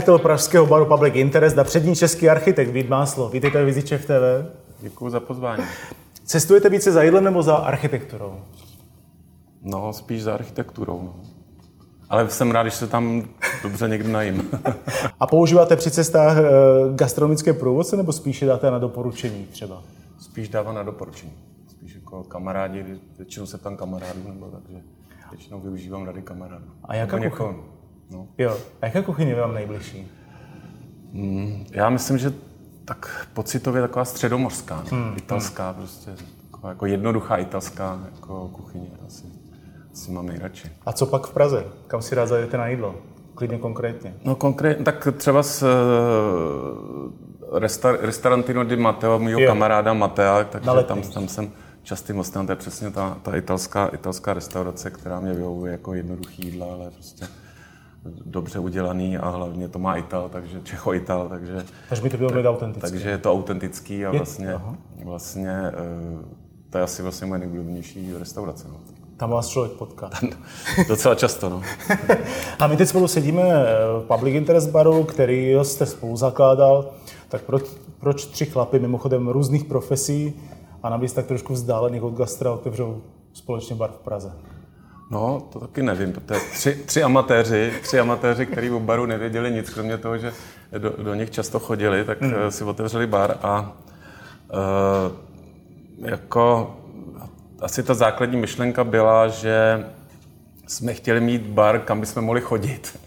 Spolumajitel pražského baru Public Interest a přední český architekt Vít Máslo. Vítejte v v TV. Děkuji za pozvání. Cestujete více za jídlem nebo za architekturou? No, spíš za architekturou. No. Ale jsem rád, když se tam dobře někdy najím. a používáte při cestách eh, gastronomické průvodce nebo spíše dáte na doporučení třeba? Spíš dávám na doporučení. Spíš jako kamarádi, většinou se tam kamarádů, nebo takže většinou využívám rady kamarádů. A jaká kuchyně? No. Jo. A jaká kuchyně je vám nejbližší? Mm, já myslím, že tak pocitově taková středomořská, hmm. italská prostě, taková jako jednoduchá italská jako kuchyně asi, asi mám nejradši. A co pak v Praze? Kam si rád zajdete na jídlo? Klidně konkrétně. No konkrétně, tak třeba s uh, resta, Restaurantino di Matteo, mýho kamaráda Matea, takže tam, tam jsem častým hostem, to je přesně ta, ta italská, italská restaurace, která mě vyhovuje jako jednoduchý jídla, ale prostě dobře udělaný a hlavně to má Ital, takže Čecho-Ital, takže... Takže by to bylo mega autentické. Takže je to autentický a vlastně, vlastně eh, to je asi vlastně moje nejoblíbenější restaurace. No. Tam vás člověk potká. Tam, docela často, no. a my teď spolu sedíme v Public Interest baru, který jste spolu zakládal. Tak proč, proč tři chlapy, mimochodem různých profesí a navíc tak trošku vzdálených od gastra, otevřou společně bar v Praze? No, to taky nevím, protože tři, tři amatéři, tři amatéři, kteří o baru nevěděli nic, kromě toho, že do, do nich často chodili, tak mm. si otevřeli bar a uh, jako asi ta základní myšlenka byla, že jsme chtěli mít bar, kam bychom mohli chodit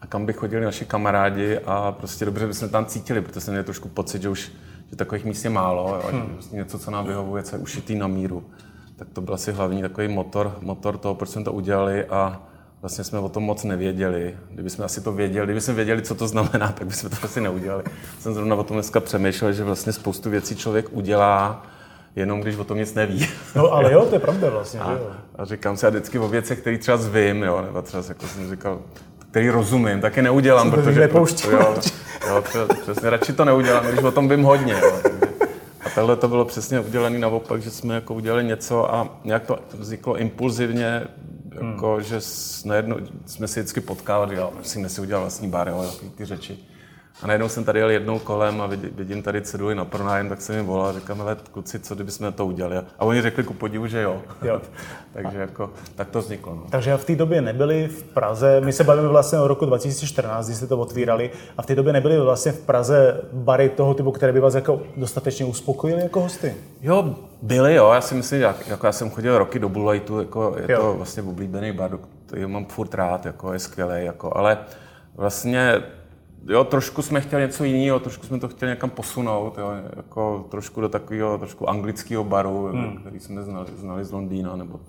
a kam by chodili naši kamarádi a prostě dobře bychom tam cítili, protože jsem měl trošku pocit, že už že takových míst je málo, jo, hmm. něco, co nám vyhovuje, co je ušitý na míru tak to byl asi hlavní takový motor, motor toho, proč jsme to udělali a vlastně jsme o tom moc nevěděli. Kdyby jsme asi to věděli, kdyby jsme věděli, co to znamená, tak bychom to asi neudělali. Jsem zrovna o tom dneska přemýšlel, že vlastně spoustu věcí člověk udělá, jenom když o tom nic neví. No ale jo, to je pravda vlastně. A, a říkám si a vždycky o věcech, které třeba zvím, jo, nebo třeba jako jsem říkal, který rozumím, tak je neudělám, protože... Nepouští, jo, jo, přesně, radši to neudělám, když o tom vím hodně. Jo. A takhle to bylo přesně udělané naopak, že jsme jako udělali něco a nějak to vzniklo impulzivně, jako, hmm. že najednou jsme si vždycky potkávali, jo, musíme si udělat vlastní bar, jo, ty řeči. A najednou jsem tady jel jednou kolem a vidím tady ceduly na pronájem, tak jsem jim volal a říkám, ale kluci, co kdybychom to udělali? A oni řekli ku podivu, že jo. jo. Takže jako, tak to vzniklo. No. Takže v té době nebyli v Praze, my se bavíme vlastně o roku 2014, kdy jste to otvírali, a v té době nebyly vlastně v Praze bary toho typu, které by vás jako dostatečně uspokojily jako hosty? Jo, byly, jo. Já si myslím, jak, jako já jsem chodil roky do Blue Lightu, jako je jo. to vlastně oblíbený bar, který mám furt rád, jako je skvělý, jako, ale vlastně jo, trošku jsme chtěli něco jiného, trošku jsme to chtěli někam posunout, jo, jako trošku do takového trošku anglického baru, hmm. který jsme znali, znali z Londýna, nebo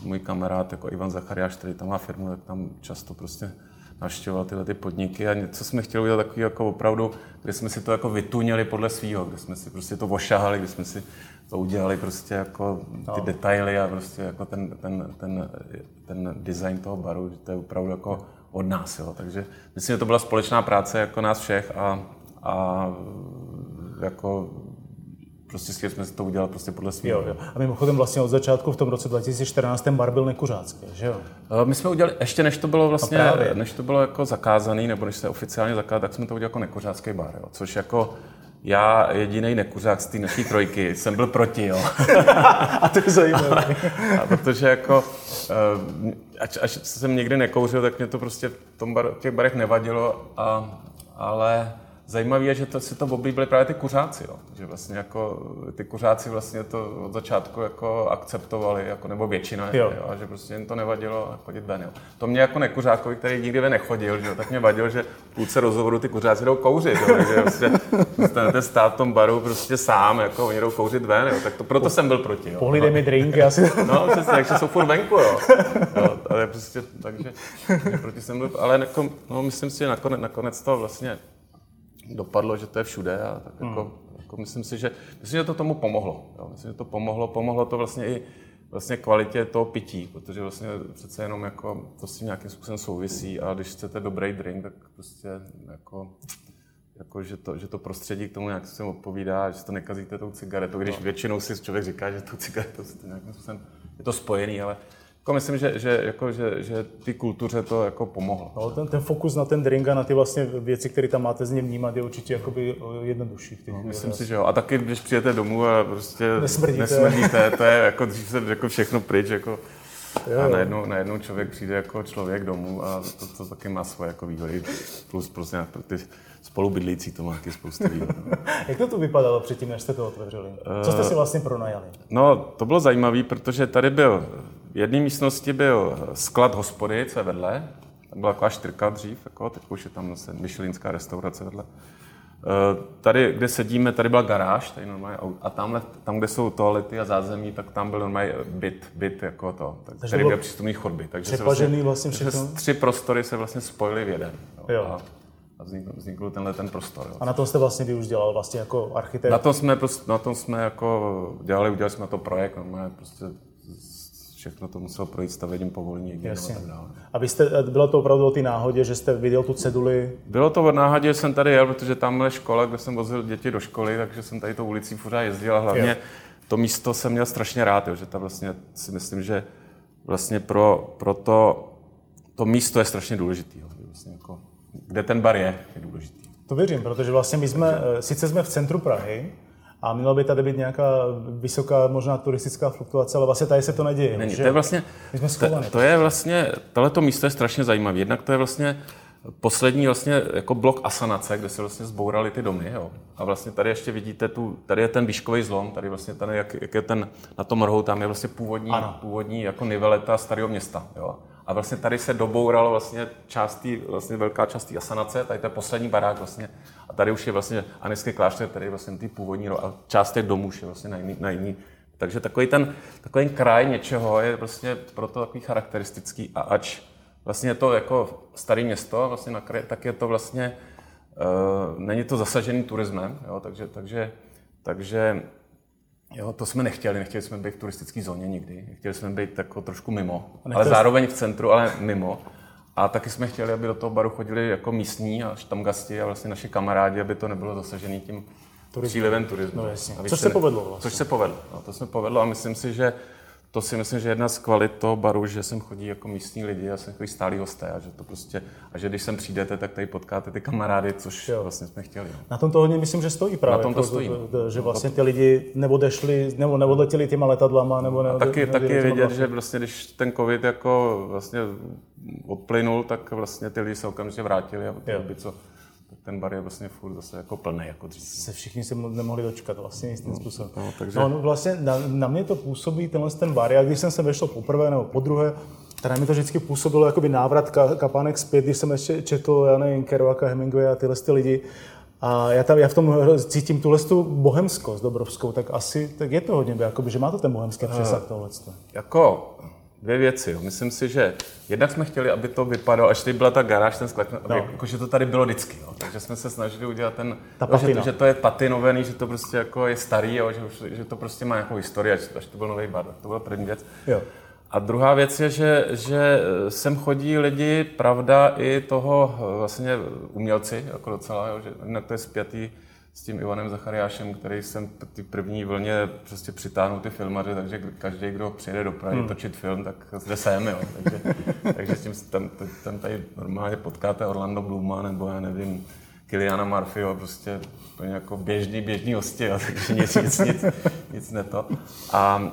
můj kamarád, jako Ivan Zachariáš, který tam má firmu, tak tam často prostě navštěvoval tyhle ty podniky a něco jsme chtěli udělat takový jako opravdu, kde jsme si to jako vytunili podle svého, kde jsme si prostě to ošahali, kde jsme si to udělali prostě jako ty no. detaily a prostě jako ten, ten, ten, ten design toho baru, že to je opravdu jako od nás. Jo. Takže myslím, že to byla společná práce jako nás všech a, a jako prostě chtěli jsme to udělat prostě podle svého. A mimochodem vlastně od začátku v tom roce 2014 ten bar byl nekuřácký, že jo? Eh, my jsme udělali, ještě než to bylo vlastně, než to bylo jako zakázaný, nebo než se oficiálně zakázal, tak jsme to udělali jako nekuřácký bar, jo. což jako já jediný nekuřák z té naší trojky jsem byl proti, jo. a to je zajímavé. a protože jako, eh, až, až jsem někdy nekouřil, tak mě to prostě v tom bar, těch barech nevadilo, a, ale Zajímavé je, že to, si to oblíbili právě ty kuřáci, jo. že vlastně jako ty kuřáci vlastně to od začátku jako akceptovali, jako, nebo většina, jo. Jo, že prostě jim to nevadilo chodit ven. Jo. To mě jako nekuřákovi, který nikdy ven nechodil, že, tak mě vadilo, že v půlce rozhovoru ty kuřáci jdou kouřit, jo, takže prostě stát v tom baru prostě sám, jako oni jdou kouřit ven, jo, tak to, proto po, jsem byl proti. Jo. Pohlídej mi drink, asi. No, přesně, takže jsou furt venku, jo. jo ale prostě, takže, proti jsem byl, ale jako, no, myslím si, že nakonec, nakonec to vlastně dopadlo, že to je všude a tak jako, hmm. Jako myslím si, že, myslím, že to tomu pomohlo. Jo. Myslím, že to pomohlo, pomohlo to vlastně i vlastně kvalitě toho pití, protože vlastně přece jenom jako to s tím nějakým způsobem souvisí a když chcete dobrý drink, tak prostě jako jako, že, to, že to prostředí k tomu nějak se odpovídá, že to nekazíte tou cigaretou, když no. většinou si člověk říká, že tou cigaretou si to nějakým způsobem je to spojený, ale jako myslím, že, že, jako, že, že ty kultuře to jako pomohlo. No, ten, ten fokus na ten drink a na ty vlastně věci, které tam máte z něm vnímat, je určitě jakoby jednodušší. no, myslím si, že jo. A taky, když přijete domů a prostě nesmrdíte, nesmrdíte to je jako dřív se jako všechno pryč, jako Jo, a najednou, najednou člověk přijde jako člověk domů a to, to taky má svoje jako výhody. Plus prostě pro ty spolubydlící to má taky spoustu výhod. Jak to tu vypadalo předtím, než jste to otevřeli? Co jste si vlastně pronajali? No, to bylo zajímavé, protože tady byl, v jedné místnosti byl sklad hospody, co je vedle. Tam byla taková čtyřka dřív, jako, teď už je tam zase myšelinská restaurace vedle. Eh, tady, kde sedíme, tady byla garáž, tady normálně, a tamhle, tam, kde jsou toalety a zázemí, tak tam byl normálně byt, byt jako to, tak, takže který byl přístupný chodby. Takže se vlastně, vlastně všechno? tři prostory se vlastně spojily v jeden. Jo. Jo. A, a vznikl, vznikl tenhle ten prostor. Jo. A na tom jste vlastně vy už dělal vlastně jako architekt? Na tom jsme, na tom jsme jako dělali, udělali jsme to projekt, normálně prostě všechno to muselo projít stavením povolení a tak dále. A vy jste, bylo to opravdu o té náhodě, že jste viděl tu ceduli? Bylo to o náhodě, že jsem tady jel, protože tam je škola, kde jsem vozil děti do školy, takže jsem tady tou ulicí pořád jezdil a hlavně jo. to místo jsem měl strašně rád, jo, že tam vlastně si myslím, že vlastně pro, pro to, to místo je strašně důležitý. Jo, vlastně jako, kde ten bar je, je důležitý. To věřím, protože vlastně my jsme, eh, sice jsme v centru Prahy, a měla by tady být nějaká vysoká možná turistická fluktuace, ale vlastně tady se to neděje. Není, to je vlastně, my jsme to, to, je vlastně, tohleto místo je strašně zajímavé. Jednak to je vlastně poslední vlastně jako blok asanace, kde se vlastně zbourali ty domy. Jo. A vlastně tady ještě vidíte, tu, tady je ten výškový zlom, tady vlastně ten, jak, jak je ten, na tom rohu, tam je vlastně původní, původní jako niveleta starého města. Jo. A vlastně tady se dobouralo vlastně část tý, vlastně velká část té asanace, tady to je poslední barák vlastně. A tady už je vlastně anický klášter, tady je vlastně ty původní, a část těch domů je vlastně na jiný, na jiný. Takže takový ten, takový kraj něčeho je vlastně proto takový charakteristický a ač vlastně je to jako staré město, vlastně na kraji, tak je to vlastně, uh, není to zasažený turismem, jo, takže, takže, takže Jo, to jsme nechtěli, nechtěli jsme být v turistické zóně nikdy, chtěli jsme být jako trošku mimo, ale zároveň v centru, ale mimo. A taky jsme chtěli, aby do toho baru chodili jako místní a tam gasti a vlastně naši kamarádi, aby to nebylo zasažený tím přílivem turismu. No jasně. Což se povedlo vlastně. Což se povedlo. No, to jsme povedlo a myslím si, že to si myslím, že jedna z kvalit toho baru, že sem chodí jako místní lidi a jsem takový stálý hosté a že to prostě, a že když sem přijdete, tak tady potkáte ty kamarády, což jo. vlastně jsme chtěli. No. Na tom to hodně myslím, že stojí právě. Na tom to stojí. To, že vlastně ty lidi neodešli, nebo neodletěli těma letadlama, nebo ne, taky, taky je vidět, že vlastně, když ten covid jako vlastně odplynul, tak vlastně ty lidi se okamžitě vrátili a by co ten bar je vlastně furt zase jako plný jako dřív. Se všichni se nemohli dočkat vlastně jistým no, způsobem. No, takže... no, no, vlastně na, na, mě to působí tenhle ten bar. Já když jsem se vešel poprvé nebo po druhé, tak mi to vždycky působilo jako by návrat ka, kapánek zpět, když jsem ještě četl, já nevím, Kerouaka, Hemingway a tyhle ty lidi. A já, tam, já v tom cítím tuhle tu bohemskost dobrovskou, tak asi tak je to hodně, jakoby, že má to ten bohemský přesah tohle. Jako dvě věci. Jo. Myslím si, že jednak jsme chtěli, aby to vypadalo, až tady byla ta garáž, ten sklad, no. jako, že to tady bylo vždycky. Jo. Takže jsme se snažili udělat ten, ta jo, že, to, že, to, je patinovaný, že to prostě jako je starý, jo, že, že, to prostě má nějakou historii, až, až to byl nový bar. To byla první věc. Jo. A druhá věc je, že, že sem chodí lidi, pravda, i toho vlastně umělci, jako docela, jo, že to je zpětý s tím Ivanem Zachariášem, který jsem ty první vlně prostě přitáhnul ty filmaře, takže každý, kdo přijede do Prahy hmm. točit film, tak zde sem, jo. Takže, takže s tím tam, tam tady normálně potkáte Orlando Bluma nebo já nevím, Kiliana Murphyho, prostě to je jako běžný, běžný hosti, jo, takže nic, nic, nic, nic ne to. A,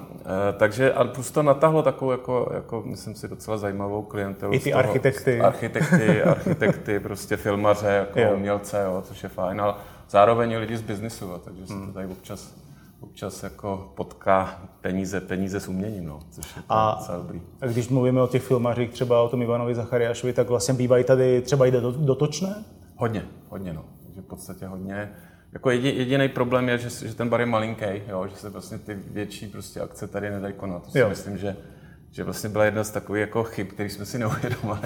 e, takže a plus to natahlo takovou, jako, jako, myslím si, docela zajímavou klientelu. I ty toho, architekty. Architekty, architekty, prostě filmaře, jako jo. umělce, jo, což je fajn, ale zároveň i lidi z biznisu, jo, takže hmm. se to tady občas, občas jako potká peníze, peníze s uměním, no, což je a, docela dobrý. A když mluvíme o těch filmařích, třeba o tom Ivanovi Zachariášovi, tak vlastně bývají tady třeba jde do, dotočné? Hodně, hodně, no. Takže v podstatě hodně. Jako jediný problém je, že, že ten bar je malinký, jo, že se vlastně ty větší prostě akce tady nedají konat. To si jo. myslím, že, že vlastně byla jedna z takových jako chyb, který jsme si neuvědomili,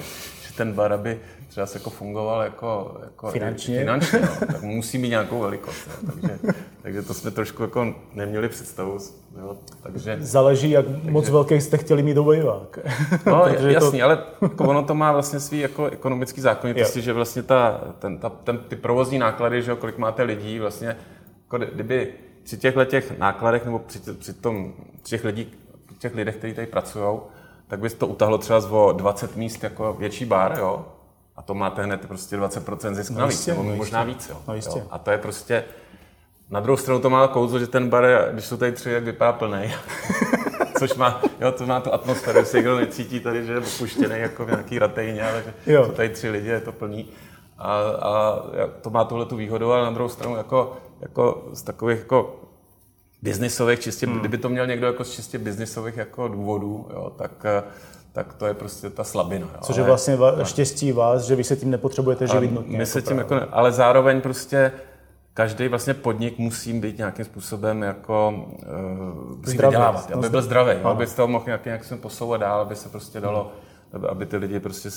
prostě ten bar, aby třeba se jako fungoval jako, jako finančně, finančně no, tak musí mít nějakou velikost. Jo. Takže, takže to jsme trošku jako neměli představu. Jo. Takže, Záleží, jak takže, moc velký jste chtěli mít obojivák. No, jasný, to... ale jako ono to má vlastně svý jako ekonomický zákonitosti, že vlastně ta, ten, ta, ten, ty provozní náklady, že jo, kolik máte lidí, vlastně, jako kdyby při těchto těch nákladech nebo při, při, tom, při těch, lidí, těch lidech, kteří tady pracují, tak by to utahlo třeba o 20 míst jako větší bar, jo? A to máte hned prostě 20% zisk no navíc, nebo no možná víc, jo? No jistě. jo? A to je prostě, na druhou stranu to má kouzlo, že ten bar, když jsou tady tři, jak vypadá plný. Což má, jo, to má tu atmosféru, se někdo necítí tady, že je opuštěný jako v nějaký ratejně, ale že jo. jsou tady tři lidi, je to plný. A, a to má tuhle tu výhodu, ale na druhou stranu jako, jako z takových jako biznisových, čistě, hmm. kdyby to měl někdo jako z čistě biznisových jako důvodů, jo, tak, tak to je prostě ta slabina. Jo. Což je vlastně ale, štěstí vás, že vy se tím nepotřebujete živit nutně. My jako se tím jako, ne, ale zároveň prostě každý vlastně podnik musí být nějakým způsobem jako uh, zdravý, vydělávat, aby byl zdravý, aby se to mohl nějak, nějak se posouvat dál, aby se prostě dalo, aby ty lidi prostě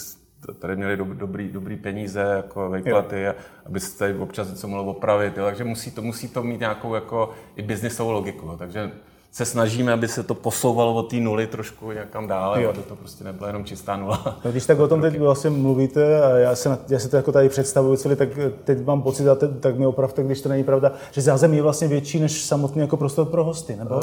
tady měli do, dobrý, dobrý peníze, jako vejplaty, a aby se tady občas něco mohlo opravit. Jo. Takže musí to, musí to mít nějakou jako i biznisovou logiku. Jo. Takže se snažíme, aby se to posouvalo od té nuly trošku někam dál, jo. aby to prostě nebyla jenom čistá nula. No, když tak o tom teď vlastně mluvíte a já, se, já si to jako tady představuju celý, tak teď mám pocit, a te, tak mi opravte, když to není pravda, že zázemí je vlastně větší než samotný jako prostor pro hosty, nebo? Uh,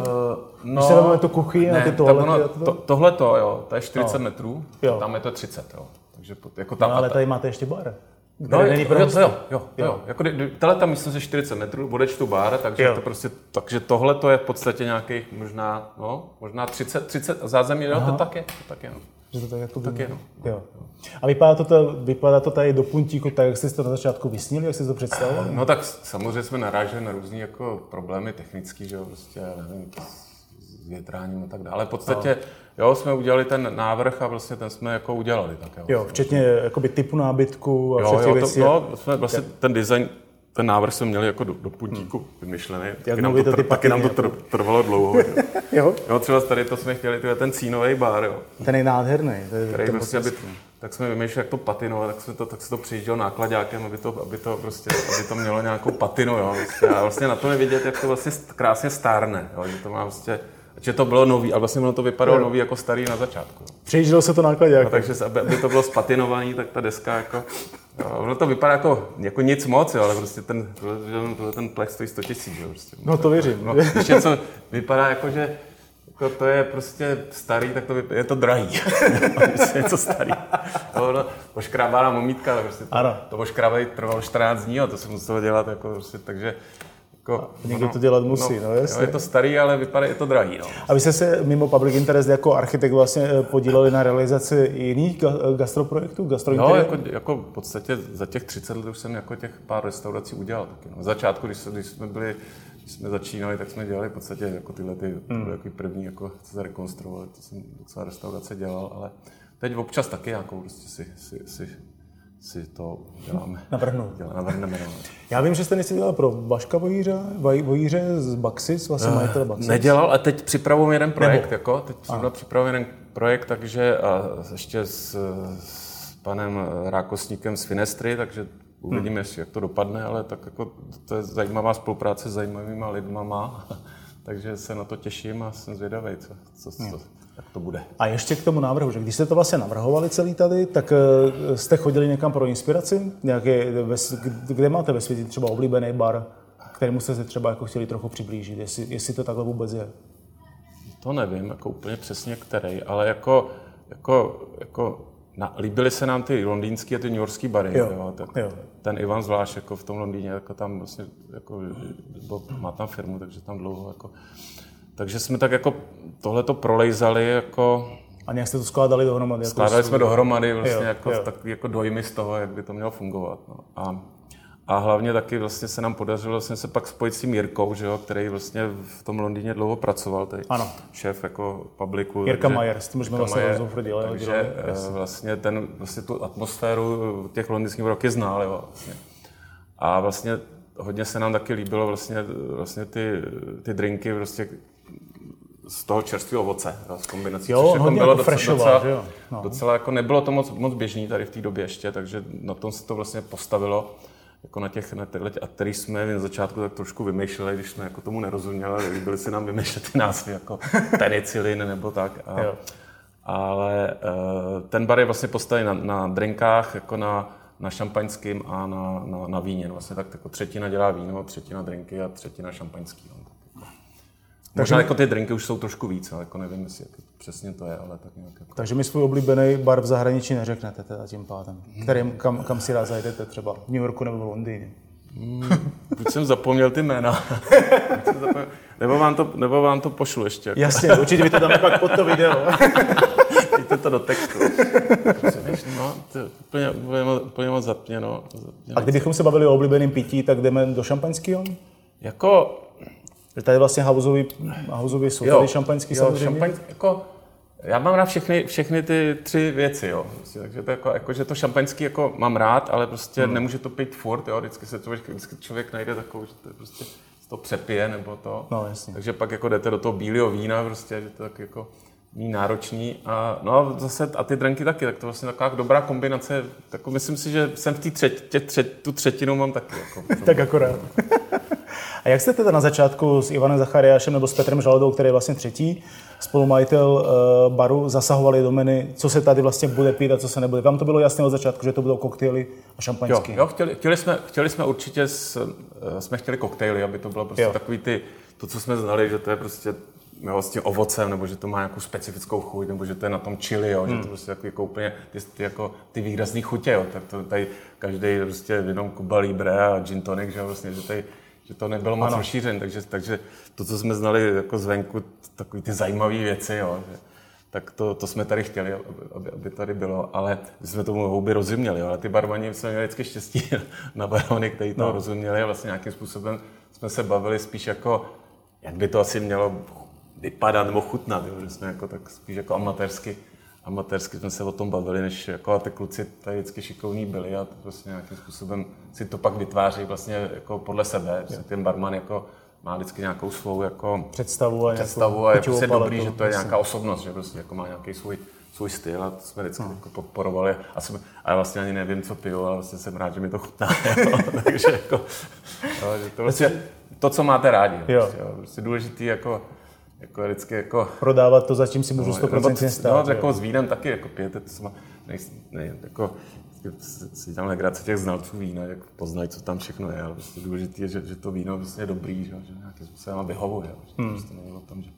no, když se vezmeme tu kuchyni a ty toalety. To, to, tohle to, jo, to je 40 no. metrů, jo. tam je to 30, jo. Takže jako tam, no, ale tady máte ještě bar. No, není pro jo, jo, jo, jo, jo. Jako, tohle tam myslím, že 40 metrů, odečtu bar, takže jo. to prostě, takže tohle to je v podstatě nějakých možná, no, možná 30, 30 zázemí, jo, to tak je, to tak je, no. Že to tak jako tak je, no. jo. A vypadá to, to, vypadá to tady do puntíku tak, jak jste to na začátku vysnili, jak jste to představovali? No tak samozřejmě jsme naráželi na různé jako problémy technické, že jo, prostě, nevím, s větráním a tak dále. V podstatě, no Jo, jsme udělali ten návrh a vlastně ten jsme jako udělali. Tak jo, jo včetně jakoby typu nábytku a všech jo, jo, věcí. No, jsme vlastně ten design, ten návrh jsme měli jako do, do puntíku hmm. vymyšlený. Taky nám, to, tr- taky nám to tr- trvalo dlouho. jo. jo. třeba tady to jsme chtěli, tyhle, ten cínový bar, jo. Ten je nádherný. To je, který prostě, aby, tak jsme vymýšleli, jak to patinovat, tak, jsme to, tak se to přijížděl nákladákem, aby to, aby to, prostě, aby to mělo nějakou patinu. Jo, vlastně. A vlastně na to je vidět, jak to vlastně krásně stárne. Jo, že to má vlastně že to bylo nový, ale vlastně ono to vypadalo jo. nový jako starý na začátku. Přejíždělo se to nákladě. No, takže aby, aby, to bylo spatinovaný, tak ta deska jako, jo, ono to vypadá jako, jako nic moc, jo, ale prostě ten, ten plech stojí 100 tisíc. Prostě. No to věřím. No, když něco vypadá jako, že jako to je prostě starý, tak to vypadá, je to drahý. je to starý. To, no, poškrábána momítka, prostě to, ano. to poškrábání trvalo 14 dní, a to se muselo dělat, jako prostě, takže jako, někdo no, to dělat musí, no, no jasně. Jo, je to starý, ale vypadá, je to drahý. No. A vy jste se mimo Public Interest jako architekt vlastně eh, podíleli na realizaci jiných gastroprojektů? Gastro no, jako, jako, v podstatě za těch 30 let už jsem jako těch pár restaurací udělal taky. No. V začátku, když, když jsme byli když jsme začínali, tak jsme dělali v podstatě jako tyhle ty, hmm. jako první, jako co se rekonstruovali, to jsem docela restaurace dělal, ale teď občas taky nějakou prostě si, si, si si to děláme. Navrhnout. Děláme, navrhneme. No. Já vím, že jste něco dělal pro Vaška Vojíře, Vojíře z Baxis, vlastně uh, majitel Baxis. Nedělal, a teď připravuji jeden projekt, Nebo? jako, teď připravuji jeden projekt, takže a ještě s, s panem Rákosníkem z Finestry, takže uvidíme, hmm. jak to dopadne, ale tak jako to je zajímavá spolupráce s zajímavýma lidma, takže se na to těším a jsem zvědavý, co, co, co, hmm tak to bude. A ještě k tomu návrhu, že když jste to vlastně navrhovali celý tady, tak eh, jste chodili někam pro inspiraci? Nějaké, kde máte ve světě třeba oblíbený bar, kterému jste se třeba jako chtěli trochu přiblížit, jestli, jestli to takhle vůbec je? To nevím, jako úplně přesně který, ale jako, jako, jako na, líbily se nám ty londýnský a ty newyorský bary. Jo, jo, tak jo. Ten Ivan zvlášť jako v tom Londýně, jako tam vlastně, jako, má tam firmu, takže tam dlouho jako, takže jsme tak jako tohle to prolejzali jako... A nějak jste to skládali dohromady? Jako skládali jsme dohromady vlastně jo, jako, jo. Tak, jako dojmy z toho, jak by to mělo fungovat. No. A, a hlavně taky vlastně se nám podařilo vlastně se pak spojit s tím Jirkou, že jo, který vlastně v tom Londýně dlouho pracoval, tady ano. šéf jako publiku. Jirka takže, Majer, s tím můžeme vlastně rozhodli. Takže uh, vlastně, ten, vlastně tu atmosféru těch londýnských roky znal. Jo, vlastně. A vlastně hodně se nám taky líbilo vlastně, vlastně ty, ty drinky, prostě, z toho čerstvého ovoce, z kombinací. Jo, což jako bylo jako docela, docela, jo? No. docela jako nebylo to moc, moc běžný tady v té době ještě, takže na tom se to vlastně postavilo jako na těch, na těchto, a který jsme na začátku tak trošku vymýšleli, když jsme jako tomu nerozuměli, byli si nám vymýšlet ty názvy jako penicilin nebo tak. A, Jo. ale uh, ten bar je vlastně postavený na, na drinkách, jako na, na šampaňským a na, na, na víně. Vlastně tak jako třetina dělá víno, třetina drinky a třetina šampaňský. No. Tak. Možná jako ty drinky už jsou trošku víc, ale jako nevím, jestli jak přesně to je, ale tak nějak jako. Takže mi svůj oblíbený bar v zahraničí neřeknete teda tím pádem. Kterým, kam, kam si rád zajdete třeba? V New Yorku nebo v Londýně? Buď jsem zapomněl ty jména. Zapomněl- nebo, vám to, nebo vám to pošlu ještě. Jako. Jasně, určitě vy to dáme pak pod to video. Dejte to do textu. No, to je úplně, úplně, úplně moc zapněno. zapněno. A kdybychom se bavili o oblíbeném pití, tak jdeme do šampaňského? Jako, tady vlastně hauzový, hauzový jsou tady šampaňský jo, samozřejmě. Šampaň, jako, já mám rád všechny, všechny ty tři věci, jo. Prostě, takže to jako, jako, že to šampaňský jako mám rád, ale prostě hmm. nemůže to pít furt, jo. Vždycky se člověk, vždycky člověk najde takovou, že to je prostě to přepije nebo to. No, jasně. Takže pak jako jdete do toho bílého vína, prostě, že to tak jako mý náročný. A, no a zase, a ty drinky taky, tak to vlastně taková dobrá kombinace. Jako myslím si, že jsem v té třetí, tře, tu třetinu mám taky. Jako, Tak akorát. A jak jste teda na začátku s Ivanem Zachariášem nebo s Petrem Žaledou, který je vlastně třetí, spolumajitel uh, baru, zasahovali do menu, co se tady vlastně bude pít a co se nebude? Vám to bylo jasné od začátku, že to budou koktejly a Jo, šampaňský? jo chtěli, chtěli, jsme, chtěli jsme určitě, s, eh, jsme chtěli koktejly, aby to bylo prostě Jo. jo. takový ty, to, co jsme znali, že to je prostě jo, s tím ovocem, nebo že to má nějakou specifickou chuť, nebo že to je na tom chili, jo, Hmm. že to prostě jako, jako úplně ty, ty, jako, ty výrazné chutě, jo, tak to tady každý prostě jenom Cuba Libre a gin tonic, že, jo, vlastně, že, tady, že to nebylo moc rozšířen, takže, takže to, co jsme znali jako zvenku, takový ty zajímavé věci, jo, že, tak to, to jsme tady chtěli, aby, aby tady bylo, ale my jsme tomu houby rozuměli, jo, ale ty barmani jsme měli vždycky štěstí na barmany, kteří to no. rozuměli a vlastně nějakým způsobem jsme se bavili spíš jako, jak by to asi mělo vypadat nebo chutnat, jo, že jsme jako tak spíš jako amatérsky, amatérsky jsme se o tom bavili, než jako a ty kluci tady vždycky šikovní byli a to prostě nějakým způsobem si to pak vytváří vlastně jako podle sebe, že ten barman jako má vždycky nějakou svou jako Představu a představu a je prostě dobrý, že to je jasně. nějaká osobnost, že prostě jako má nějaký svůj, svůj styl a to jsme vždycky jako podporovali. A, jsme, a já vlastně ani nevím, co piju, ale vlastně jsem rád, že mi to chutná. jo. Takže jako, jo, že to, prostě, to, co máte rádi. Jo. Prostě, jo. prostě důležitý jako, jako vždycky jako Prodávat to, zatím si můžu 100% no, stát. no, jako s vínem taky jako pijete, to sama, ne, ne, jako, si tam legrace těch znalců vína, jak poznají, co tam všechno je, ale prostě důležité je, že, že to víno prostě je dobrý, že, že nějakým způsobem vyhovuje. Že to Hmm. prostě není o tom, že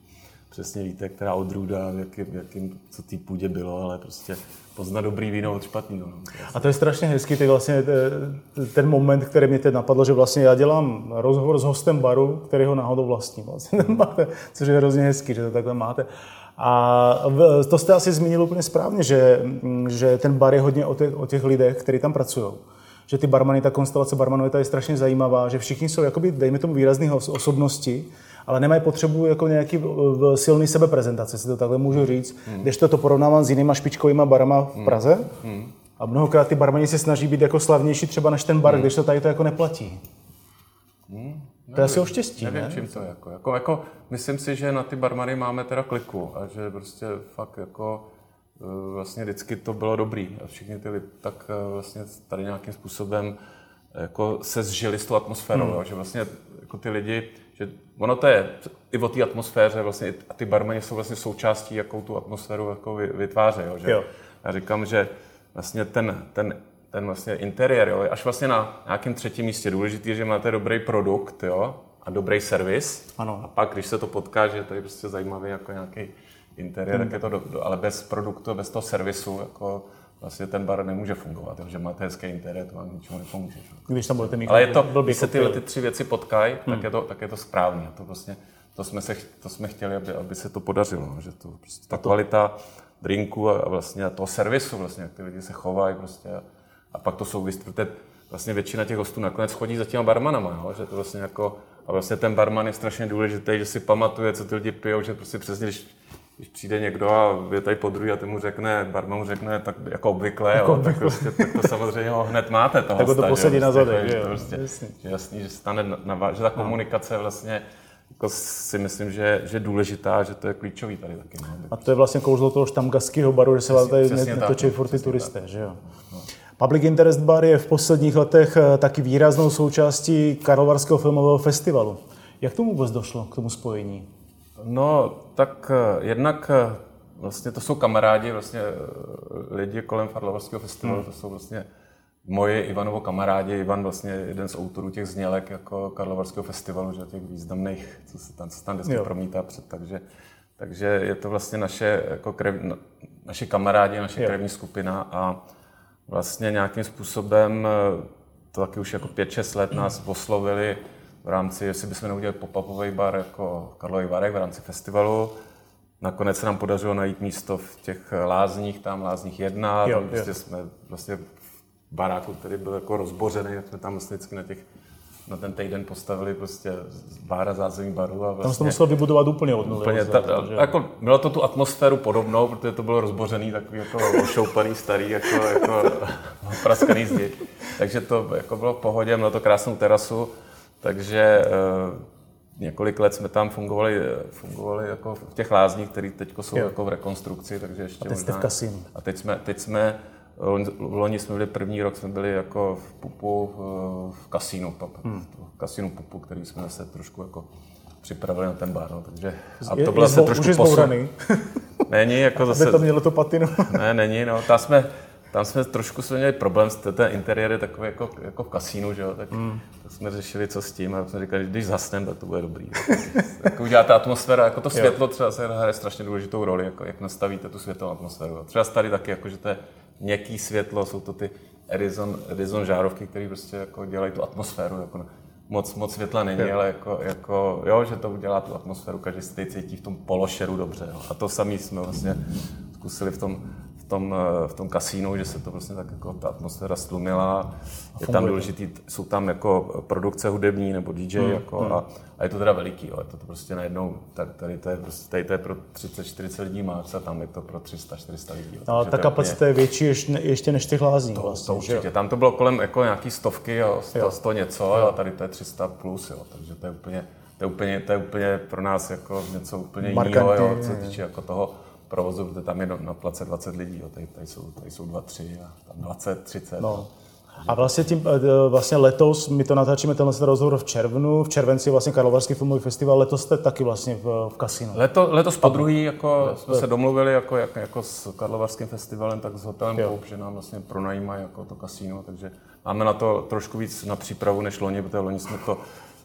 přesně víte, která odrůda, v jakým, jakým co té půdě bylo, ale prostě poznat dobrý víno od špatného. No. A to je strašně hezký, ty vlastně eh, ten moment, který mě teď napadlo, že vlastně já dělám rozhovor s hostem baru, který ho náhodou vlastní, vlastně, bar, což je hrozně hezký, že to takhle máte. A to jste asi zmínil úplně správně, že, mm, že ten bar je hodně o těch, o těch lidech, kteří tam pracují. Že ty barmany, ta konstelace barmanů je tady strašně zajímavá, že všichni jsou jakoby, dejme tomu, výrazné os- osobnosti, ale nemají potřebu jako nějaký v silný sebeprezentace, si to takhle můžu říct. Když to, to porovnávám s jinýma špičkovými barama v Praze, a mnohokrát ty barmani se snaží být jako slavnější třeba než ten bar, když to tady to jako neplatí. To je asi o štěstí, Nevím, ne? čím to je. Jako, jako, jako, myslím si, že na ty barmany máme teda kliku a že prostě fakt jako eh, vlastně vždycky to bylo dobrý a všichni ty lidi tak eh, vlastně tady nějakým způsobem jako se zžili s tou atmosférou, Hmm. jo, že vlastně jako ty lidi, že ono to je i o té atmosféře vlastně a ty barmani jsou vlastně součástí, jakou tu atmosféru jako vy- vytvářejí, jo, že Jo. já říkám, že vlastně ten, ten, ten vlastně interiér, jo, je až vlastně na nějakém třetím místě důležitý, je, že máte dobrý produkt, jo, a dobrý servis. Ano. A pak, když se to potká, že je tady prostě zajímavý jako nějaký interiér, tak je to, do, do, ale bez produktu, bez toho servisu, jako vlastně ten bar nemůže fungovat, jo, že máte hezký interiér, to vám ničemu nepomůže. že? Když tam budete mít Ale je to, blbý když se tyhle ty tři věci potkají, tak, je to, tak je to správně. To, vlastně, to, jsme se, to jsme chtěli, aby, aby se to podařilo. no, Že to, prostě ta kvalita drinku a vlastně toho servisu, vlastně, jak ty lidi se chovají prostě, a, a pak to souvisí, protože vlastně většina těch hostů nakonec chodí za těma barmanama, jo, že to vlastně jako, a vlastně ten barman je strašně důležitý, že si pamatuje, co ty lidi pijou, že prostě přesně, když, když přijde někdo a je tady po druhý a ten mu řekne, barman mu řekne, tak jako obvykle, jo, tak, prostě, tak to samozřejmě ho hned máte toho Tak ho to posadí na prostě zadek, jako, že prostě, jasně. že jasný, že stane na, na, že ta komunikace vlastně jako jako si myslím, že, že je důležitá, že to je klíčový tady taky. No. A to je vlastně kouzlo toho štamgaského baru, že se vám tady netočí furt ty turisté, tak. že jo? No. Public Interest Bar je v posledních letech eh, taky výraznou součástí Karlovarského filmového festivalu. Jak tomu vůbec došlo, k tomu spojení? No, tak eh, jednak eh, vlastně to jsou kamarádi, vlastně lidi kolem Karlovarského festivalu, hmm. to jsou vlastně moji Ivanovo kamarádi, Ivan vlastně jeden z autorů těch znělek jako Karlovarského festivalu, že těch významných, co se tam, co se tam vždycky promítá před, takže, takže je to vlastně naše, jako krev, naše kamarádi, naše jo. krevní skupina a vlastně nějakým způsobem, to taky už jako 5-6 let nás oslovili v rámci, jestli bychom neudělali pop-upový bar jako Karlový Varek v rámci festivalu. Nakonec se nám podařilo najít místo v těch lázních, tam lázních jedna, jo, tam prostě jsme vlastně baráku, který byl jako rozbořený, jak jsme tam vlastně vždycky na těch na ten týden postavili prostě bára zázemí baru. A vlastně, tam se to muselo vybudovat úplně od nuly. Úplně, ta, jako, mělo to tu atmosféru podobnou, protože to bylo rozbořený, takový jako ošoupaný, starý, jako, jako praskaný zdi. Takže to jako bylo v pohodě, mělo to krásnou terasu, takže e, několik let jsme tam fungovali, fungovali jako v těch lázních, které teď jsou jo. jako v rekonstrukci, takže ještě a teď možná, jste v A teď jsme, teď jsme v loni jsme byli první rok, jsme byli jako v Pupu, v kasínu, hmm. v kasínu Pupu, který jsme se trošku jako připravili na ten bar, no, takže a to bylo se trošku posun. Není, jako zase... Aby to mělo to patinu. ne, není, no, tam jsme, tam jsme trošku jsme měli problém, ten interiér je takový jako, jako v kasínu, že jo, tak, hmm. Jsme řešili, co s tím a jsme říkali, když zasneme, tak to bude dobrý. tak udělá ta atmosféra, jako to světlo třeba se hraje strašně důležitou roli, jako, jak nastavíte tu světovou atmosféru. Třeba tady taky, jako, že to je měkký světlo, jsou to ty Edison, Edison žárovky, které prostě jako dělají tu atmosféru. Jako moc, moc světla není, ale jako, jako, jo, že to udělá tu atmosféru, každý se cítí v tom pološeru dobře. Jo. A to samý jsme vlastně zkusili v tom, tom, eh, v tom kasínu, že se to vlastně tak jako ta atmosféra stlumila. Je tam důležitý, jsou tam jako produkce hudební nebo DJ hmm, jako hmm. A, a, je to teda veliký, jo. je to, to prostě najednou, tady, tady, to je prostě, tady to je pro 30-40 lidí mác a tam je to pro 300-400 lidí. Jo. No, ale ta kapacita je větší ještě, ještě než těch lázní. To, vlastně, to určitě, tam to bylo kolem jako nějaký stovky, jo, 100, jo. 100 něco jo. a tady to je 300 plus, jo, takže to je úplně, to je úplně, to je úplně pro nás jako něco úplně jiného, jo, co se týče jako toho provozu, protože tam je na place 20 lidí, jo. Tady, tady, jsou, tady jsou 2, 3 a tam 20, 30. No. A vlastně, tím, eh, vlastně letos, my to natáčíme tenhle rozhovor v červnu, v červenci vlastně Karlovarský filmový festival, letos jste taky vlastně v, v kasinu. Leto, letos po druhý, jako jsme se domluvili jako, jak, jako s Karlovarským festivalem, tak s hotelem Poup, že nám vlastně pronajímají jako to kasino, takže máme na to trošku víc na přípravu než loni, protože loni jsme to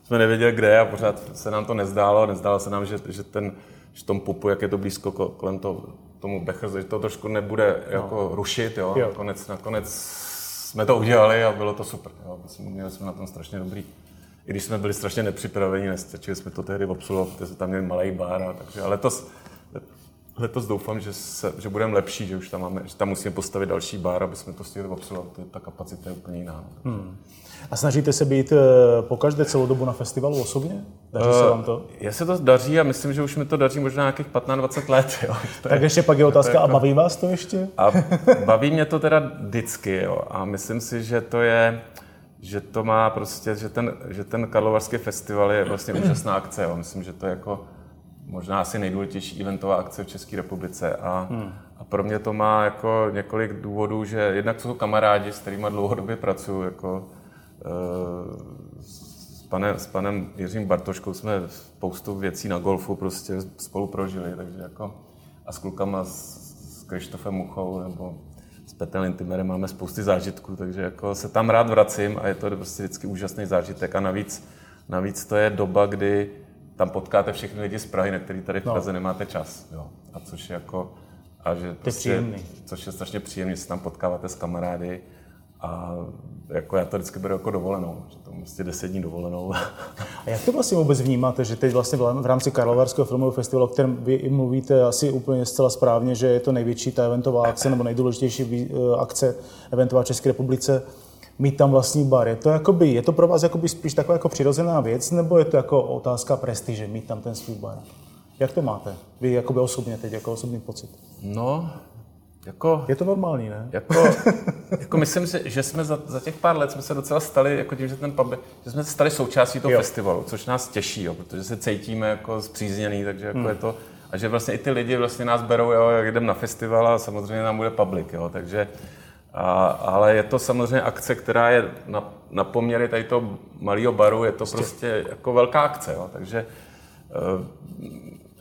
jsme nevěděli kde a pořád se nám to nezdálo, nezdálo se nám, že, že ten že tom pupu, jak je to blízko kolem to, tomu Bechrze, že to trošku nebude no. jako rušit, jo. jo. Nakonec, nakonec jsme to udělali a bylo to super. Jo. Měli jsme na tom strašně dobrý. I když jsme byli strašně nepřipraveni, nestačili jsme to tehdy obsluhovat, protože jsme tam měli malý bar, a takže, ale letos, letos doufám, že, se, že budeme lepší, že už tam máme, že tam musíme postavit další bar, aby jsme to stihli obsluhovat. Ta kapacita je úplně jiná. No. Hmm. A snažíte se být eh, po každé celou dobu na festivalu osobně? Daří se eh, vám to? Já se to daří a myslím, že už mi to daří možná nějakých 15-20 let. Jo. To tak je, ještě pak je otázka, je jako... a baví vás to ještě? A baví mě to teda vždycky, jo. A myslím si, že to je, že to má prostě, že ten, že ten Karlovarský festival je vlastně úžasná akce. Jo. Myslím, že to je jako možná asi nejdůležitější eventová akce v České republice. A, hmm. a pro mě to má jako několik důvodů, že jednak jsou kamarádi, s kterými dlouhodobě pracuji, jako s panem, s panem Jiřím Bartoškou jsme spoustu věcí na golfu prostě spolu prožili, takže jako a s klukama, s, s Krištofem Muchou nebo s Petelem Timerem máme spousty zážitků, takže jako se tam rád vracím a je to prostě vždycky úžasný zážitek a navíc, navíc to je doba, kdy tam potkáte všechny lidi z Prahy, na který tady v no. Praze no. nemáte čas. Jo. A což je jako, a že prostě, což je strašně příjemné, že se tam potkáváte s kamarády a jako já to vždycky beru jako dovolenou, že to prostě 10 dní dovolenou. A jak to vlastně vůbec vnímáte, že teď vlastně v rámci Karlovarského filmového festivalu, o kterém vy i mluvíte asi úplně zcela správně, že je to největší ta eventová akce nebo nejdůležitější eh, akce eventová České republice, mít tam vlastní bar. Je to, jakoby, je to pro vás jakoby spíš taková jako přirozená věc, nebo je to jako otázka prestiže, mít tam ten svůj bar? Jak to máte? Vy jakoby osobně teď, jako osobní pocit? No, jako, je to normální, ne? Jako, jako myslím si, že jsme za, za, těch pár let jsme se docela stali, jako tím, že ten pub, že jsme se stali součástí toho jo. festivalu, což nás těší, jo, protože se cítíme jako zpřízněný, takže jako hmm. je to, a že vlastně i ty lidi vlastně nás berou, jo, jak jdem na festival a samozřejmě nám bude public, jo, takže a, ale je to samozřejmě akce, která je na, na poměry tady toho malého baru, je to prostě, prostě jako velká akce, jo, takže eh,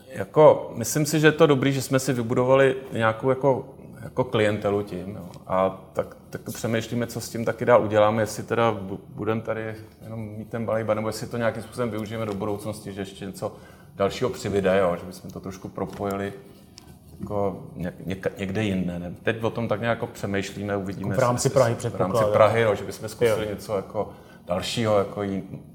jako, myslím si, že je to dobrý, že jsme si vybudovali nějakou jako jako klientelu tím. Jo. A tak, tak přemýšlíme, co s tím taky dál uděláme, jestli teda budeme tady jenom mít ten balíba, nebo jestli to nějakým způsobem využijeme do budoucnosti, že ještě něco dalšího přivyde, jo, že bychom to trošku propojili jako něk, někde jinde. Ne? Teď o tom tak nějak jako přemýšlíme, uvidíme. Jako v rámci Prahy V rámci Prahy, jo, že bychom zkusili jo. něco jako dalšího, jako,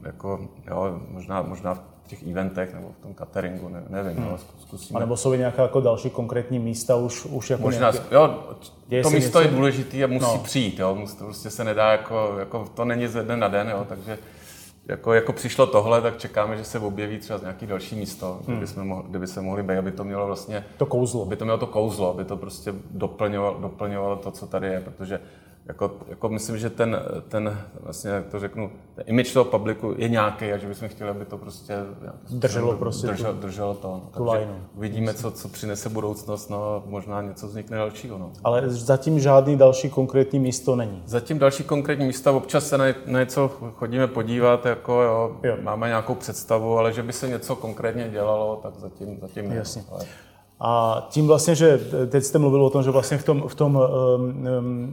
jako jo, možná, možná těch eventech nebo v tom cateringu, ne, nevím, hmm. ale zkusíme. A nebo jsou nějaké jako další konkrétní místa už, už jako Možná, nějaké... jo, to místo něco? je důležité a musí no. přijít, jo, to prostě se nedá jako, jako to není ze dne na den, jo, takže jako, jako přišlo tohle, tak čekáme, že se objeví třeba nějaký další místo, hmm. kde, jsme mohli, kde by se mohli být, aby to mělo vlastně... To kouzlo. Aby to mělo to kouzlo, aby to prostě doplňovalo, doplňovalo to, co tady je, protože jako, jako myslím, že ten, ten, vlastně, jak to řeknu, ten image toho publiku je nějaký a že bychom chtěli, aby to prostě drželo, prostě drželo, drželo to. No. Tu Takže Uvidíme, co, co přinese budoucnost, no možná něco vznikne dalšího. No. Ale zatím žádný další konkrétní místo není. Zatím další konkrétní místa, občas se na, na něco chodíme podívat, jako jo, jo. máme nějakou představu, ale že by se něco konkrétně dělalo, tak zatím, zatím ne. Jasně. Ale... A tím vlastně, že teď jste mluvil o tom, že vlastně v, tom, v, tom,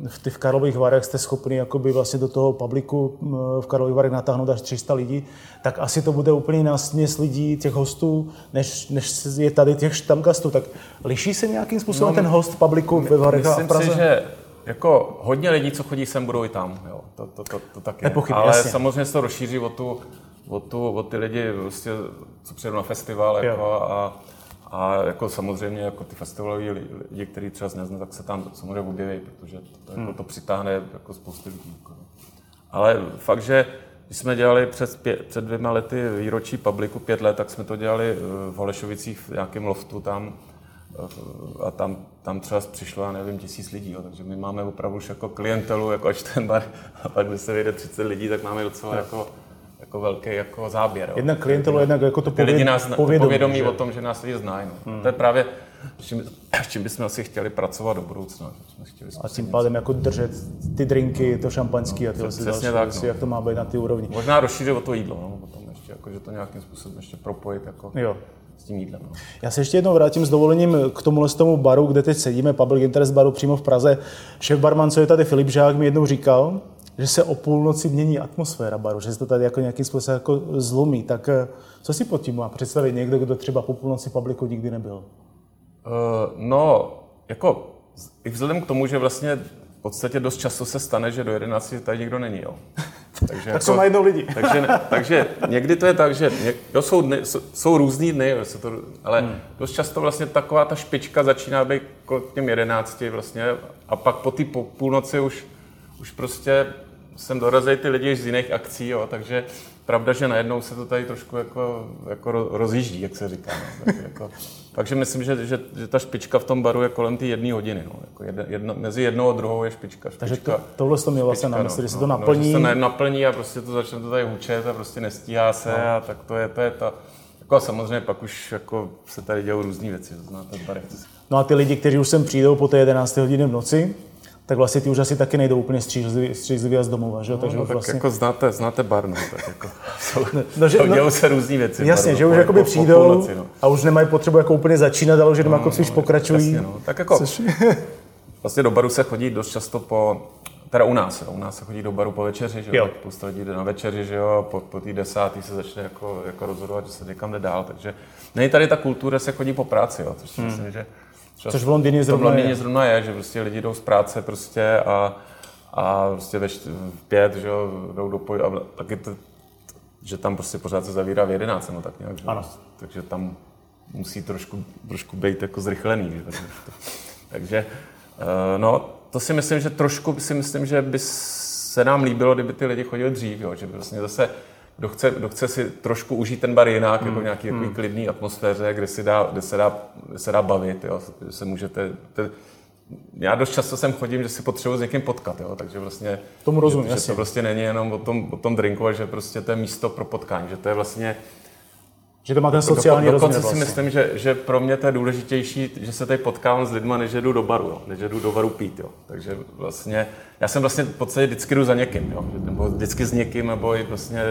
v těch Karlových Varech jste schopni jakoby vlastně do toho publiku v Karlových Varech natáhnout až 300 lidí, tak asi to bude úplně násměs lidí, těch hostů, než, než je tady těch štamgastů. Tak liší se nějakým způsobem no, ten host publiku ve Varech a v Praze? Si, že jako hodně lidí, co chodí sem, budou i tam. Jo. To, to, to, to tak je. Nepochyb, Ale jasně. samozřejmě se to rozšíří o, tu, o, tu, o ty lidi, vlastně, co přijedou na festival jako, a a jako samozřejmě jako ty festivalové lidi, kteří třeba nezná, tak se tam samozřejmě objeví, protože to, jako, hmm. to přitáhne jako spoustu lidí. Jako. Ale fakt, že když jsme dělali před, pě, před dvěma lety výročí publiku pět let, tak jsme to dělali eh, v Holešovicích v nějakém loftu tam eh, a tam, tam třeba přišlo, já nevím, tisíc lidí, jo, takže my máme opravdu už jako klientelu, jako až ten bar, a pak když se vyjde 30 lidí, tak máme docela jako jako velký jako záběr. Jednak klientelu, jednak jako to pověd, lidi nás povědomí, povědomí že? o tom, že nás lidi znají. No. Hmm. To je právě, s čím, s čím bychom asi chtěli pracovat do budoucna. Chtěli a tím pádem jako držet ty drinky, to šampanský no, a tyhle další tak, věci, no. jak to má být na ty úrovni. Možná rozšířit o to jídlo, no, potom ještě, jako, že to nějakým způsobem ještě propojit jako jo. s tím jídlem. No. Já se ještě jednou vrátím s dovolením k tomu tomu baru, kde teď sedíme, Public Interest baru přímo v Praze. Šéf barman, co je tady Filip Žák, mi jednou říkal, že se o půlnoci mění atmosféra baru, že se to tady jako nějakým způsobem jako zlomí. Tak eh, co si pod tím má představit někdo, kdo třeba po půlnoci publiku nikdy nebyl? Uh, no, jako i vzhledem k tomu, že vlastně v podstatě dost často se stane, že do 11 tady někdo není. Jo. Takže tak jako, jsou najednou lidi. takže, takže někdy to je tak, že něk, jo, jsou, dny, jsou, jsou různý dny, jo, to, ale hmm. dost často vlastně taková ta špička začíná být k těm 11 vlastně a pak po té půlnoci už, už prostě sem dorazí ty lidi z jiných akcí, jo, takže pravda, že najednou se to tady trošku jako, jako rozjíždí, jak se říká. No. Tak jako, takže myslím, že, že, že, ta špička v tom baru je kolem té jedné hodiny. No. Jako jedno, jedno, mezi jednou a druhou je špička. špička takže to, tohle to mě vlastně na mysli, no, se to naplní. No, že se naplní a prostě to začne to tady hučet a prostě nestíhá se no. a tak to je, to je ta, jako a samozřejmě pak už jako se tady dějou různé věci, znáte bary. No a ty lidi, kteří už sem přijdou po té 11. hodině v noci, tak vlastně ty už asi taky nejdou úplně střízlivě z domova, že? No, Takže no, tak vlastně... jako znáte, znáte bar, no, tak jako jsou, no, že, no, se různý věci. Jasně, bar, že už jako jakoby přijdou po půlnoci, no. a už nemají potřebu jako úplně začínat, ale že doma no, jako spíš no, pokračují. Jasně, no. Tak jako, což... vlastně do baru se chodí dost často po, teda u nás, jo. u nás se chodí do baru po večeři, že jo, jo. spousta lidí jde na večeři, že jo, po, po té desátý se začne jako, jako rozhodovat, že se někam jde dál, takže není tady ta kultura, se chodí po práci, jo, což hmm. myslím, že Čas, Což v Londýně zrovna, v Londýně zrovna je, že prostě lidi jdou z práce prostě a, a prostě ve v pět, že jo, jdou do poj- a taky to, že tam prostě pořád se zavírá v jedenáct, no tak nějak, že? Ano. Takže tam musí trošku, trošku být jako zrychlený, že? Takže, uh, no, to si myslím, že trošku si myslím, že by se nám líbilo, kdyby ty lidi chodili dřív, jo? že by vlastně zase kdo chce, kdo chce si trošku užít ten bar jinak, jako hmm. jako nějaký hmm. klidný atmosféře, kde, si dá, kde, se dá, kde se dá bavit, jo, se můžete, te, já dost často sem chodím, že si potřebuji s někým potkat, jo? takže vlastně... Tomu rozumím, že, že to prostě není jenom o tom, o tom drinku, ale že prostě to je místo pro potkání, že to je vlastně že to má ten sociální do, Dokonce vlastně. si myslím, že, že pro mě to je důležitější, že se tady potkávám s lidmi, než jdu do baru, jo. než jdu do baru pít. Jo. Takže vlastně, já jsem vlastně v podstatě vždycky jdu za někým, jo. nebo vždycky s někým, nebo i vlastně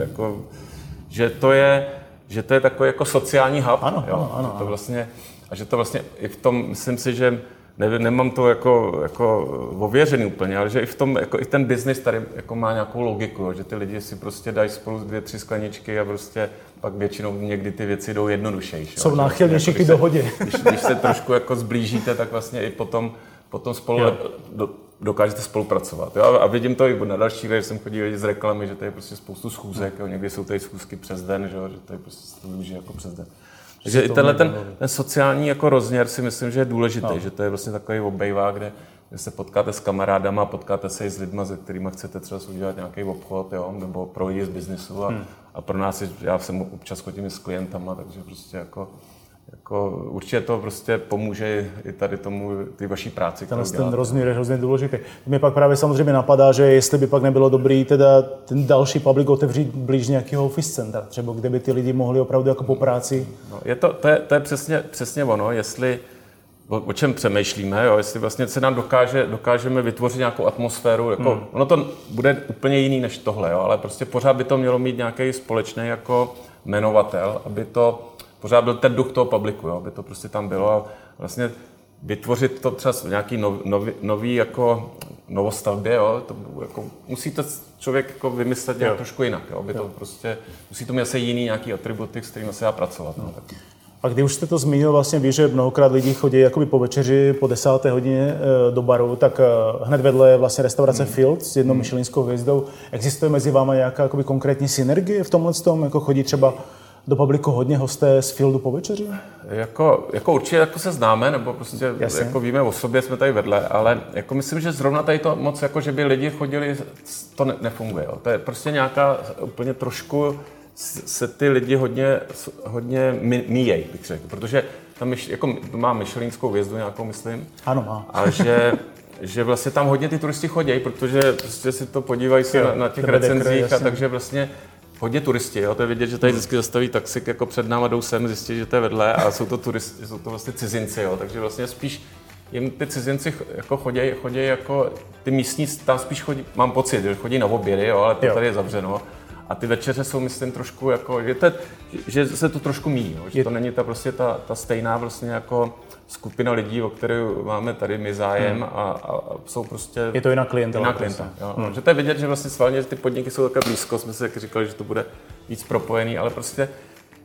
jako, že to je, že to je takový jako sociální hub. Ano, jo. ano, ano, že to vlastně, a že to vlastně i v tom, myslím si, že ne, nemám to jako, jako ověřený úplně, ale že i v tom, jako i ten biznis tady jako má nějakou logiku, že ty lidi si prostě dají spolu dvě, tři skleničky a prostě pak většinou někdy ty věci jdou jednodušejší. Jsou náchylnější k dohodě. Když, když se trošku jako zblížíte, tak vlastně i potom, potom spolu do, dokážete spolupracovat. Jo? A vidím to i na další že jsem chodil z reklamy, že tady je prostě spoustu schůzek, jo? někdy jsou tady schůzky přes den, že, jo? že tady prostě to využije jako přes den. Takže i tenhle ten, ten, sociální jako rozměr si myslím, že je důležitý, no. že to je vlastně takový obejvák, kde, kde se potkáte s kamarádama, potkáte se i s lidmi, se kterými chcete třeba udělat nějaký obchod, jo, nebo projít z biznesu a, hmm. a pro nás, je, já jsem občas chodím s klientama, takže prostě jako jako určitě to prostě pomůže i tady tomu, ty vaší práci. Ten, ten rozměr je hrozně důležitý. Mě pak právě samozřejmě napadá, že jestli by pak nebylo dobrý teda ten další public otevřít blíž nějakého office centra, třeba kde by ty lidi mohli opravdu jako po práci. No, je to, to, je, to je přesně, přesně ono, jestli o, o čem přemýšlíme, jo? jestli vlastně se nám dokáže, dokážeme vytvořit nějakou atmosféru, jako, hmm. ono to bude úplně jiný než tohle, jo? ale prostě pořád by to mělo mít nějaký společný jako jmenovatel, aby to pořád byl ten duch toho publiku, jo, aby to prostě tam bylo a vlastně vytvořit to třeba v nějaký nov, nový, nový jako novostavbě, jo, to jako, musí to člověk jako vymyslet nějak jo. trošku jinak, jo, aby jo. to prostě, musí to mít asi jiný nějaký atributy, s kterými se dá pracovat. No. Tak. A když už jste to zmínil, vlastně ví, že mnohokrát lidi chodí jakoby po večeři po desáté hodině eh, do baru, tak eh, hned vedle je vlastně restaurace hmm. Field s jednou hmm. myšelinskou hvězdou. Existuje mezi váma nějaká jakoby konkrétní synergie v tomhle tom? Jako chodí třeba do publiku hodně hosté z Fieldu po večeři? Jako, jako určitě jako se známe, nebo prostě Jasně. jako víme o sobě, jsme tady vedle, ale jako myslím, že zrovna tady to moc, jako že by lidi chodili, to ne, nefunguje. Jo. To je prostě nějaká úplně trošku se ty lidi hodně, hodně míjejí, bych řekl, protože tam jako má myšelinskou vězdu nějakou, myslím. Ano, má. A že, že vlastně tam hodně ty turisti chodí, protože prostě si to podívají se na, na těch recenzích a takže vlastně hodně turisti, jo? to je vidět, že tady vždycky zastaví taxik jako před náma, jdou sem, zjistí, že to je vedle a jsou to turisti, jsou to vlastně cizinci, jo? takže vlastně spíš jim ty cizinci jako chodí, chodí jako ty místní, tam spíš chodí, mám pocit, že chodí na obědy, jo, ale to jo. tady je zavřeno. A ty večeře jsou, myslím, trošku jako, že, to, že se to trošku míjí, jo? že to není ta prostě ta, ta stejná vlastně jako skupina lidí, o které máme tady my zájem hmm. a, a, jsou prostě... Je to jiná klientela. Jiná klienta, prostě. jo. Hmm. Že to je vidět, že vlastně svalně ty podniky jsou takhle blízko, jsme si říkali, že to bude víc propojený, ale prostě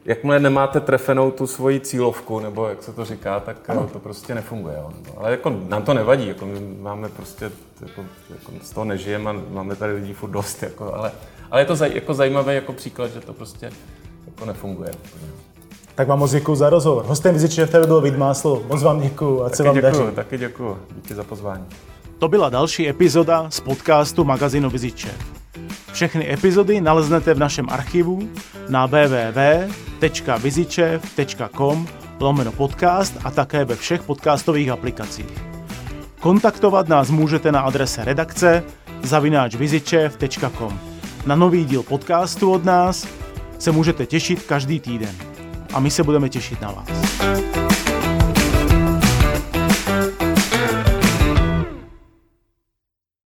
jakmile nemáte trefenou tu svoji cílovku, nebo jak se to říká, tak ano. to prostě nefunguje. Jo. Ale jako nám to nevadí, jako my máme prostě, jako, jako z toho nežijeme a máme tady lidí furt dost, jako, ale, ale je to zaj, jako zajímavé jako příklad, že to prostě jako nefunguje. Tak vám moc děkuji za rozhovor. Hostem Viziče v byl Vít Máslo. Moc vám děkuji a se vám děkuju, daří. Taky děkuji. Díky za pozvání. To byla další epizoda z podcastu magazínu Viziče. Všechny epizody naleznete v našem archivu na www.vizičev.com lomeno podcast a také ve všech podcastových aplikacích. Kontaktovat nás můžete na adrese redakce zavináčvizičev.com. Na nový díl podcastu od nás se můžete těšit každý týden a my se budeme těšit na vás.